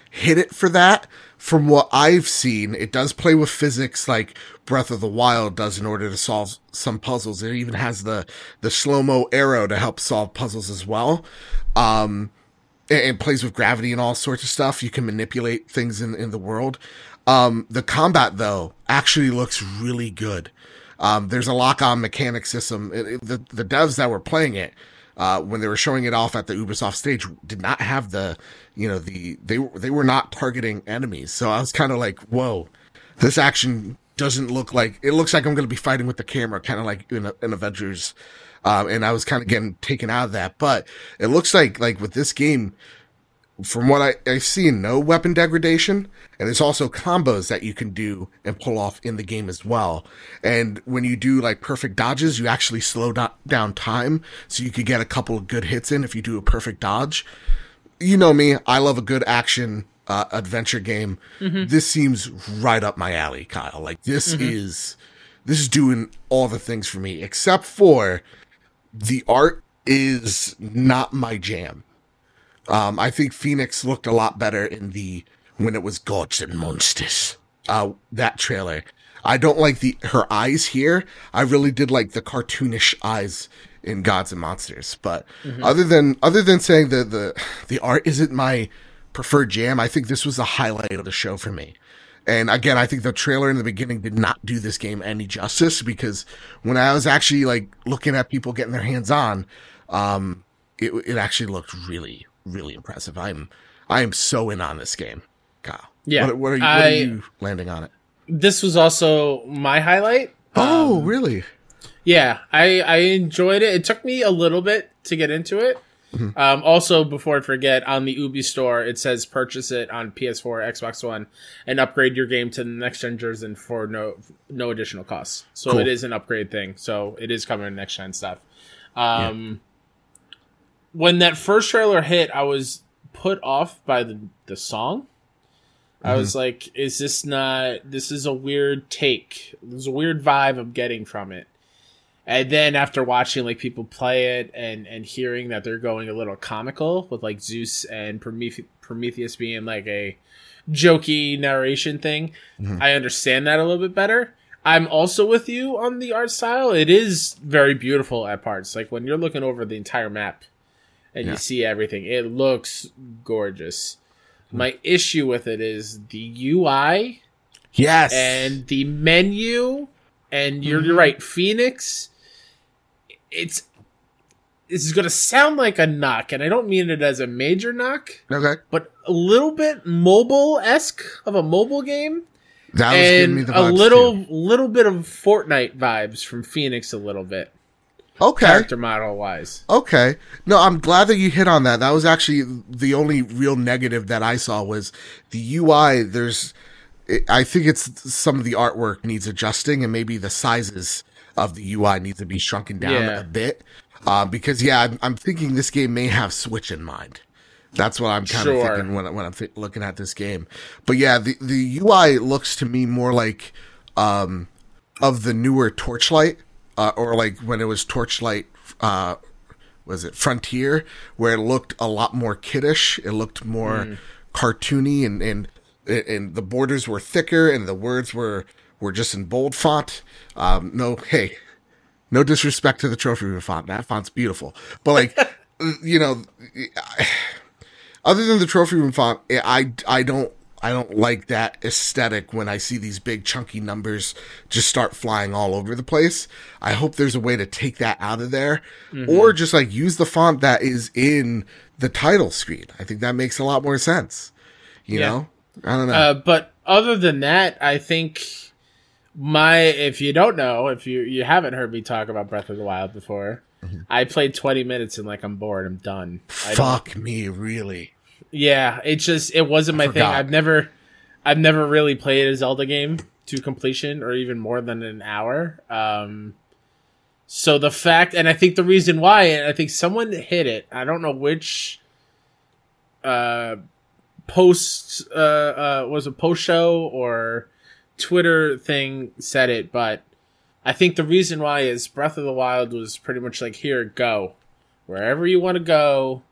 hit it for that. From what I've seen, it does play with physics like Breath of the Wild does in order to solve some puzzles. It even has the the slow mo arrow to help solve puzzles as well. Um, and, plays with gravity and all sorts of stuff. You can manipulate things in in the world. Um, the combat though actually looks really good. Um, there's a lock on mechanic system. It- it- the the devs that were playing it uh, when they were showing it off at the Ubisoft stage did not have the, you know, the they were they were not targeting enemies. So I was kind of like, whoa, this action doesn't look like it looks like I'm going to be fighting with the camera, kind of like in, in Avengers. Um, and I was kind of getting taken out of that, but it looks like like with this game, from what I, I've seen, no weapon degradation, and there's also combos that you can do and pull off in the game as well. And when you do like perfect dodges, you actually slow do- down time, so you could get a couple of good hits in if you do a perfect dodge. You know me, I love a good action uh, adventure game. This seems right up my alley, Kyle. Like this is this is doing all the things for me, except for the art is not my jam. Um, I think Phoenix looked a lot better in the when it was Gods and Monsters. Uh, that trailer. I don't like the her eyes here. I really did like the cartoonish eyes in Gods and Monsters. But other than other than saying the the the art isn't my preferred jam, I think this was the highlight of the show for me. And again, I think the trailer in the beginning did not do this game any justice because when I was actually like looking at people getting their hands on, um, it it actually looked really really impressive. I'm I am so in on this game, Kyle.
Yeah,
what, what are you? What
I-
are you landing on it?
This was also my highlight.
Oh, really?
Yeah, I I enjoyed it. It took me a little bit to get into it. Um, also, before I forget, on the Ubi store, it says purchase it on PS4, Xbox One, and upgrade your game to the next gen version for no no additional costs. So
Cool.
it is an upgrade thing. So it is covering next gen stuff. Um, When that first trailer hit, I was put off by the the song. I was like, "Is this not? This is a weird take. There's a weird vibe I'm getting from it." And then after watching like people play it and and hearing that they're going a little comical with like Zeus and Promethe- Prometheus being like a jokey narration thing, mm-hmm. I understand that a little bit better. I'm also with you on the art style. It is very beautiful at parts. Like when you're looking over the entire map and
Yeah.
you see everything, it looks gorgeous. Mm-hmm. My issue with it is the UI
Yes.
and the menu and you're, you're mm-hmm. right phoenix it's this is going to sound like a knock and i don't mean it as a major knock
okay,
but a little bit mobile-esque of a mobile game
that was giving me the
a little
too.
little bit of fortnite vibes from phoenix a little bit
Okay.
character model wise
Okay. No, I'm glad that you hit on that. That was actually the only real negative that I saw was the UI. There's, I think it's some of the artwork needs adjusting and maybe the sizes of the UI needs to be shrunken down
Yeah.
a bit. Uh, because yeah, I'm, I'm thinking this game may have Switch in mind. That's what I'm kind
Sure.
of thinking when, when I'm th- looking at this game. But yeah, the, the UI looks to me more like, um, of the newer Torchlight, uh, or like when it was Torchlight, uh, was it Frontier, where it looked a lot more kiddish. It looked more cartoony, and and and the borders were thicker, and the words were were just in bold font. Um, no, hey, no disrespect to the trophy room font. That font's beautiful, but like, [laughs] you know, [sighs] other than the trophy room font, I I don't I don't like that aesthetic when I see these big chunky numbers just start flying all over the place. I hope there's a way to take that out of there or just like use the font that is in the title screen. I think that makes a lot more sense. You
Yeah.
know? I don't know.
Uh, but other than that, I think my if you don't know, if you you haven't heard me talk about Breath of the Wild before, I played 20 minutes and like I'm bored, I'm done.
Fuck me, really.
Yeah, it just it wasn't my thing. I've never I've never really played a Zelda game to completion or even more than an hour. Um so the fact and I think the reason why and I think someone hit it. I don't know which uh post uh uh was a post show or Twitter thing said it, but I think the reason why is Breath of the Wild was pretty much like here go. Wherever you want to go,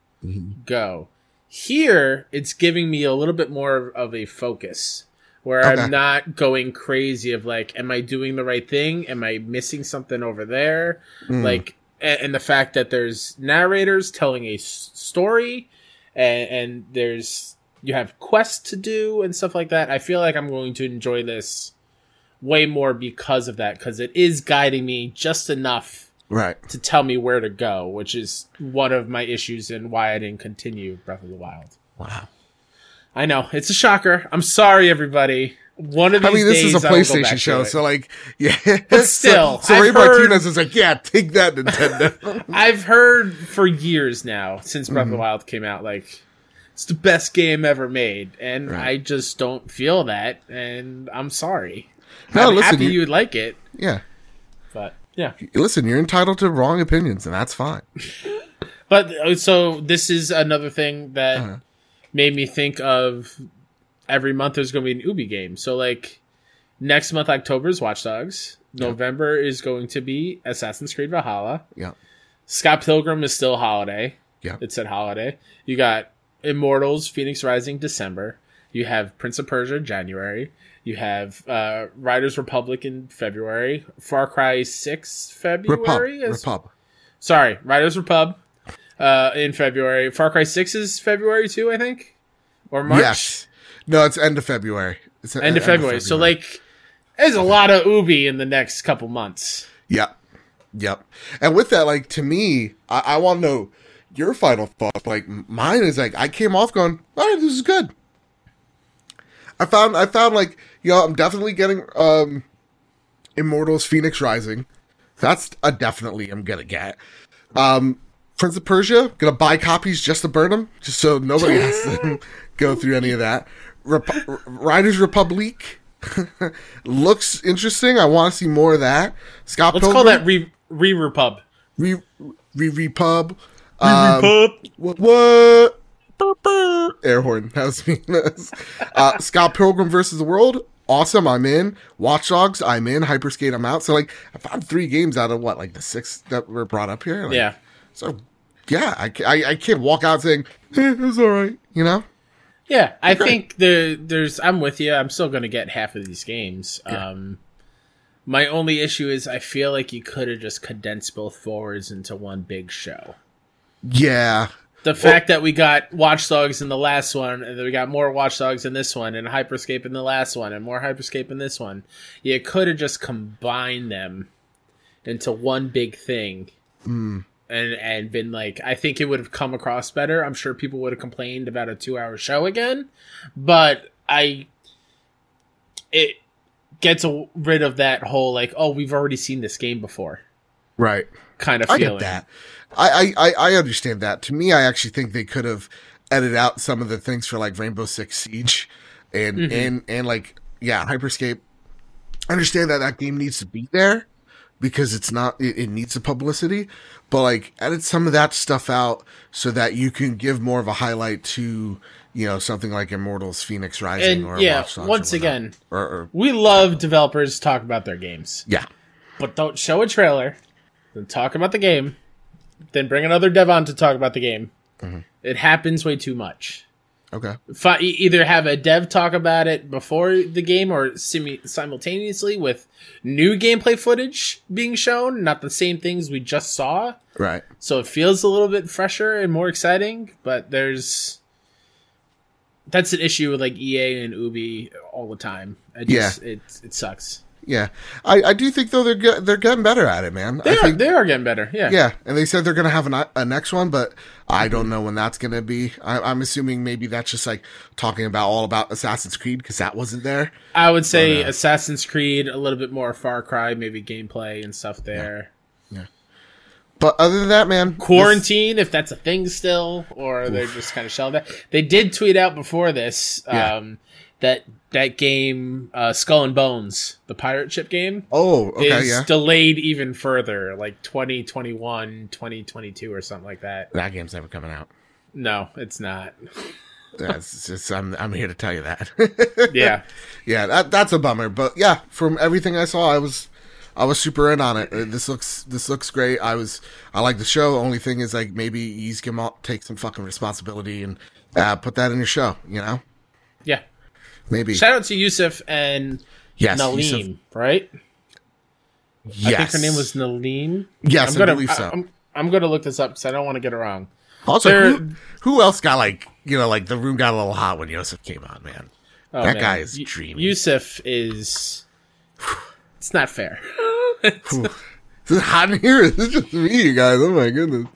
go. Here, it's giving me a little bit more of a focus where
Okay.
I'm not going crazy of like, am I doing the right thing? Am I missing something over there?
Mm.
Like, and the fact that there's narrators telling a story and, and there's, you have quests to do and stuff like that. I feel like I'm going to enjoy this way more because of that, because it is guiding me just enough
Right.
to tell me where to go, which is one of my issues and why I didn't continue Breath of the Wild.
Wow.
I know it's a shocker. I'm sorry, everybody. One of these
I mean, this
days
is a PlayStation show, so like, [laughs] yeah.
But still, [laughs]
so, so Ray
heard-
Martinez is like, yeah, take that, Nintendo. [laughs]
I've heard for years now since Breath
Mm-hmm.
of the Wild came out, like it's the best game ever made, and
Right.
I just don't feel that, and I'm sorry.
No,
I'm
listen,
happy
you-
would like it,
yeah.
but yeah.
Listen, you're entitled to wrong opinions, and that's fine. [laughs]
But uh, so this is another thing that
Uh-huh.
made me think of every month there's going to be an Ubi game. So like next month October is Watch Dogs. November is going to be Assassin's Creed Valhalla.
Yeah.
Scott Pilgrim is still holiday.
Yeah.
It said holiday. You got Immortals, Phoenix Rising, December. You have Prince of Persia January. You have uh, Riders Republic in February. Far Cry Six February.
Repub.
is-
Repub.
Sorry, Riders Repub uh, in February. Far Cry Six is February too, I think, or March.
Yes. No, it's end of February. It's
End of February. So like, there's a lot of Ubi in the next couple months.
Yep. Yep. And with that, like to me, I, I want to know your final thoughts. Like mine is like I came off going, all right, this is good. I found I found like you know I'm definitely getting um Immortals Phoenix Rising. That's a definitely I'm gonna get. Um Prince of Persia, gonna buy copies just to burn them, just so nobody has to [laughs] go through any of that. Rep- Riders Republic [laughs] looks interesting. I want to see more of that. Scott
Let's
Pilgrim,
call that re re Repub.
Re Re Repub. Um, what? what? Burr, burr. Air horn. That was me. [laughs] uh, Scott Pilgrim versus the World. Awesome. I'm in. Watch Dogs. I'm in. Hyperscape. I'm out. So like, I found three games out of what, like the six that were brought up here. Like,
Yeah.
So yeah, I, I, I can't walk out saying eh, it's all right. You know.
Yeah, I think the there's. I'm with you. I'm still going to get half of these games. Um, my only issue is I feel like you could have just condensed both forwards into one big show.
Yeah.
The fact that we got Watch Dogs in the last one, and then we got more Watch Dogs in this one, and Hyperscape in the last one, and more Hyperscape in this one, you could have just combined them into one big thing, hmm. and and been like, I think it would have come across better. I'm sure people would have complained about a two hour show again, but I it gets a, rid of that whole like, oh, we've already seen this game before
Right.
kind of
I
feeling.
get that. I, I, I understand that. To me, I actually think they could have edited out some of the things for like Rainbow Six Siege and
Mm-hmm.
and and like yeah, Hyperscape. I understand that that game needs to be there because it's not it, it needs the publicity, but like edit some of that stuff out so that you can give more of a highlight to you know something like Immortals Phoenix Rising
And
or
yeah,
or
once
whatnot.
again,
or, or
we love developers talk about their games,
yeah
but don't show a trailer, then talk about the game, then bring another dev on to talk about the game.
Mm-hmm.
It happens way too much.
okay
Fi- either have a dev talk about it before the game or simu- simultaneously with new gameplay footage being shown, not the same things we just saw.
right
So it feels a little bit fresher and more exciting, but there's that's an issue with like EA and Ubi all the time. It just, it it sucks.
Yeah I I do think though they're get, they're getting better at it man
They
I
are
think
they are getting better. Yeah.
Yeah, and they said they're gonna have a, a next one, but I don't know when that's gonna be. I, I'm assuming maybe that's just like talking about all about Assassin's Creed because that wasn't there.
I would say
But, uh,
Assassin's Creed, a little bit more Far Cry, maybe gameplay and stuff there. Yeah.
But other than that, man,
Quarantine, if that's a thing still, or they're just kind of shelved that. They did tweet out before this
Yeah.
um, that that game, uh, Skull and Bones, the pirate ship game,
oh, okay,
is
yeah,
delayed even further, like 2021, 2022 or something like that.
that game's never coming out.
No, it's not. [laughs]
That's just I'm I'm here to tell you that. [laughs]
Yeah.
yeah, that that's a bummer. But yeah, from everything I saw, I was I was super in on it. Uh, This looks this looks great. I was I like the show. Only thing is like maybe you can all take some fucking responsibility and uh, put that in your show. You know. Maybe
Shout out to Yusuf and
yes,
Nalim,
Yusuf-
right?
yes.
I think her name was Nalim.
Yes,
I'm gonna,
believe so.
I, am I'm gonna look this up because I don't want to get it wrong.
Also,
There-
who, who else got like you know like the room got a little hot when Yusuf came on, man.
Oh,
That
man.
guy is
Y-
dreamy.
Yusuf is. It's not fair. [laughs] [laughs]
Is it hot in here? [laughs] Is it just me, you guys? Oh my goodness.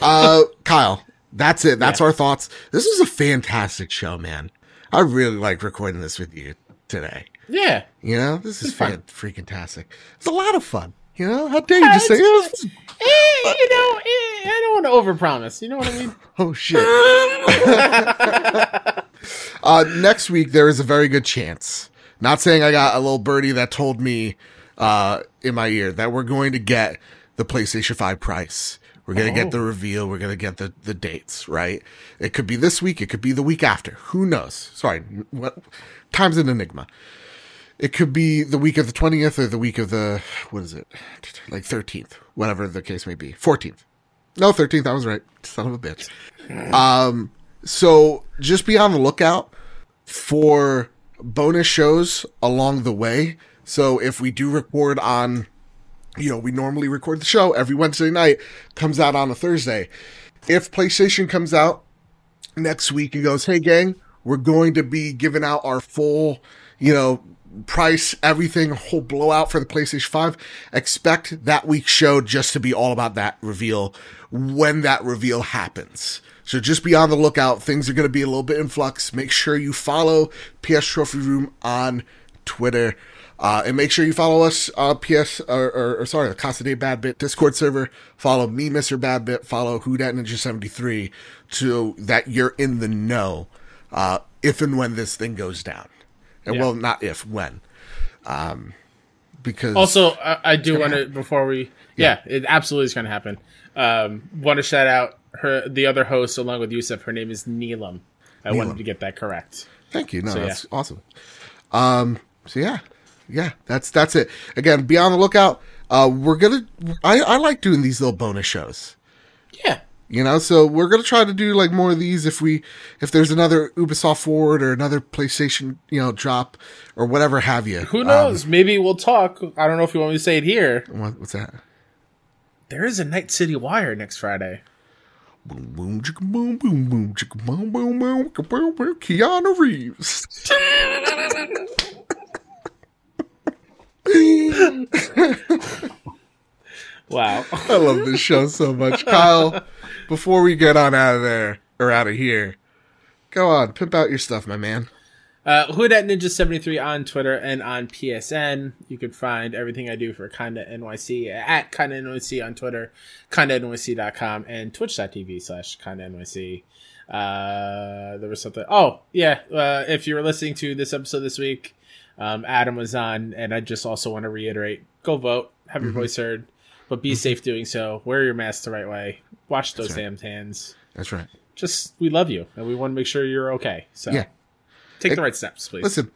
Uh, Kyle, that's it. That's
Yeah.
our thoughts. This was a fantastic show, man. I really like recording this with you today.
yeah.
You know, this is
fun.
freaking tastic. It's a lot of fun. You know, how dare you just say, "Oh, is-
Eh, you know, eh, I don't want to overpromise. You know what I mean? [laughs]
oh shit. [laughs] uh, next week there is a very good chance. Not saying I got a little birdie that told me uh, in my ear that we're going to get the PlayStation 5 price. We're going to
Oh.
get the reveal. We're going to get the, the dates, right? It could be this week. It could be the week after. Who knows? Sorry. What, time's an enigma. It could be the week of the 20th or the week of the, what is it? Like 13th, whatever the case may be. 14th. No, 13th. I was right. Son of a bitch. Um, so just be on the lookout. for bonus shows along the way. So if we do record on, you know, we normally record the show every Wednesday night, comes out on a Thursday. If PlayStation comes out next week and goes, hey, gang, we're going to be giving out our full, you know, price, everything, whole blowout for the PlayStation 5. Expect that week's show just to be all about that reveal when that reveal happens. So just be on the lookout. Things are going to be a little bit in flux. Make sure you follow PS Trophy Room on Twitter. Uh, and make sure you follow us, uh, PS, or, or, or sorry, the Casa Badbit Discord server. Follow me, Mr. Badbit. Follow Who Dat Ninja 73 so that you're in the know, uh, if and when this thing goes down. And
Yeah.
well, not if, when. Um, because
Also, I, I do want to before we yeah, it absolutely is going to happen. Um, want to shout out her the other host along with Yusuf. Her name is Neelam. I wanted to get that correct.
Thank you. No,
So,
that's awesome. Um, so yeah, yeah, that's that's it. Again, be on the lookout. Uh, we're gonna. I I like doing these little bonus shows.
Yeah,
You know, so we're gonna try to do like more of these if we if there's another Ubisoft forward or another PlayStation you know drop or whatever have you.
who knows? Maybe we'll talk. I don't know if you want me to say it here.
Um, what, what's that?
There is a Night City Wire next Friday.
Boom boom chicka boom boom boom chicka boom boom boom boom boom Keanu Reeves. [laughs] [laughs]
Wow.
I love this show so much. Kyle, before we get on out of there or out of here, go on, pimp out your stuff, my man.
Uh, Who Dat Ninja seventy three on Twitter and on PSN. You can find everything I do for Kinda NYC at Kinda NYC on Twitter, KindaNYC.com, and Twitch.tv slash Kinda NYC. Uh, there was something. Oh yeah, uh, if you were listening to this episode this week, um, Adam was on, and I just also want to reiterate: go vote, have your voice heard, but be safe doing so. Wear your mask the right way. Wash those
right.
damn hands.
That's right.
Just we love you, and we want to make sure you're okay. So
Yeah.
take the right steps, please.
Listen,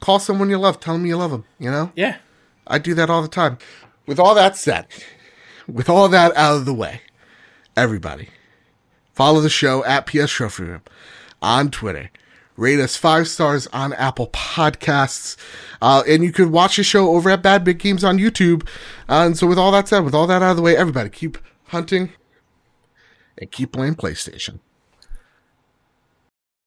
call someone you love, tell them you love them, you know?
Yeah.
I do that all the time. With all that said, with all that out of the way, everybody, follow the show at PS Trophy Room on Twitter. Rate us five stars on Apple Podcasts. Uh, and you can watch the show over at Badbit Games on YouTube. Uh, and so, with all that said, with all that out of the way, everybody keep hunting and keep playing PlayStation.